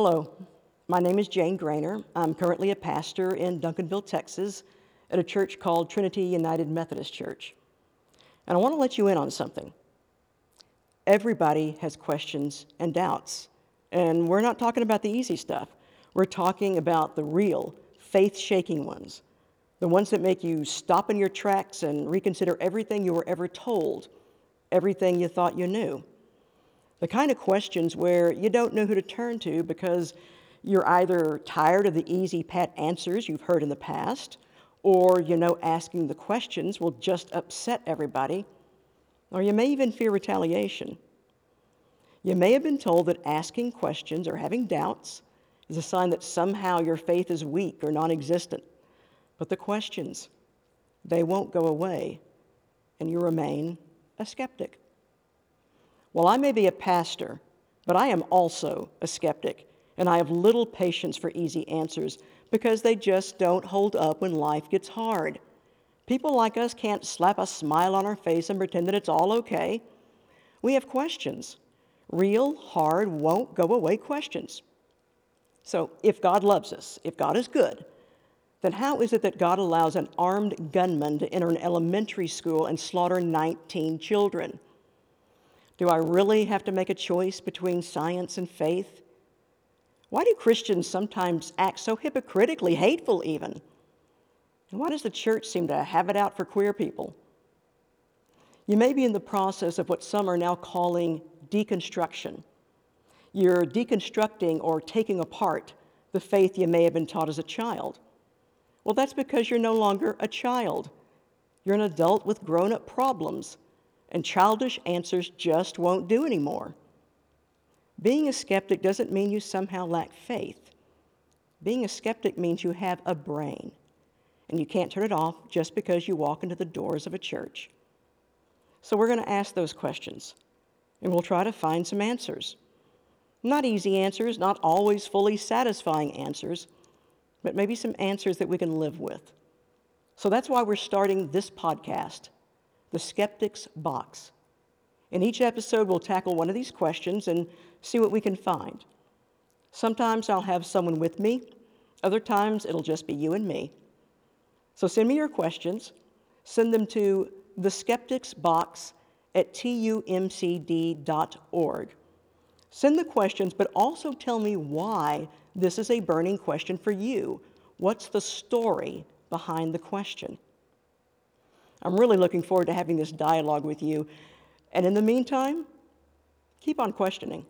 Hello, my name is Jane Grainer. I'm currently a pastor in Duncanville, Texas, at a church called Trinity United Methodist Church. And I want to let you in on something. Everybody has questions and doubts. And we're not talking about the easy stuff. We're talking about the real, faith shaking ones, the ones that make you stop in your tracks and reconsider everything you were ever told, everything you thought you knew. The kind of questions where you don't know who to turn to because you're either tired of the easy pat answers you've heard in the past, or you know asking the questions will just upset everybody, or you may even fear retaliation. You may have been told that asking questions or having doubts is a sign that somehow your faith is weak or non existent. But the questions, they won't go away, and you remain a skeptic. Well, I may be a pastor, but I am also a skeptic, and I have little patience for easy answers because they just don't hold up when life gets hard. People like us can't slap a smile on our face and pretend that it's all okay. We have questions, real, hard, won't go away questions. So, if God loves us, if God is good, then how is it that God allows an armed gunman to enter an elementary school and slaughter 19 children? Do I really have to make a choice between science and faith? Why do Christians sometimes act so hypocritically, hateful even? And why does the church seem to have it out for queer people? You may be in the process of what some are now calling deconstruction. You're deconstructing or taking apart the faith you may have been taught as a child. Well, that's because you're no longer a child. You're an adult with grown up problems and childish answers just won't do anymore. Being a skeptic doesn't mean you somehow lack faith. Being a skeptic means you have a brain, and you can't turn it off just because you walk into the doors of a church. So we're going to ask those questions, and we'll try to find some answers. Not easy answers, not always fully satisfying answers, but maybe some answers that we can live with. So that's why we're starting this podcast the skeptic's box. In each episode, we'll tackle one of these questions and see what we can find. Sometimes I'll have someone with me, other times it'll just be you and me. So send me your questions. Send them to the skeptics box at tumcd.org. Send the questions, but also tell me why this is a burning question for you. What's the story behind the question? I'm really looking forward to having this dialogue with you. And in the meantime, keep on questioning.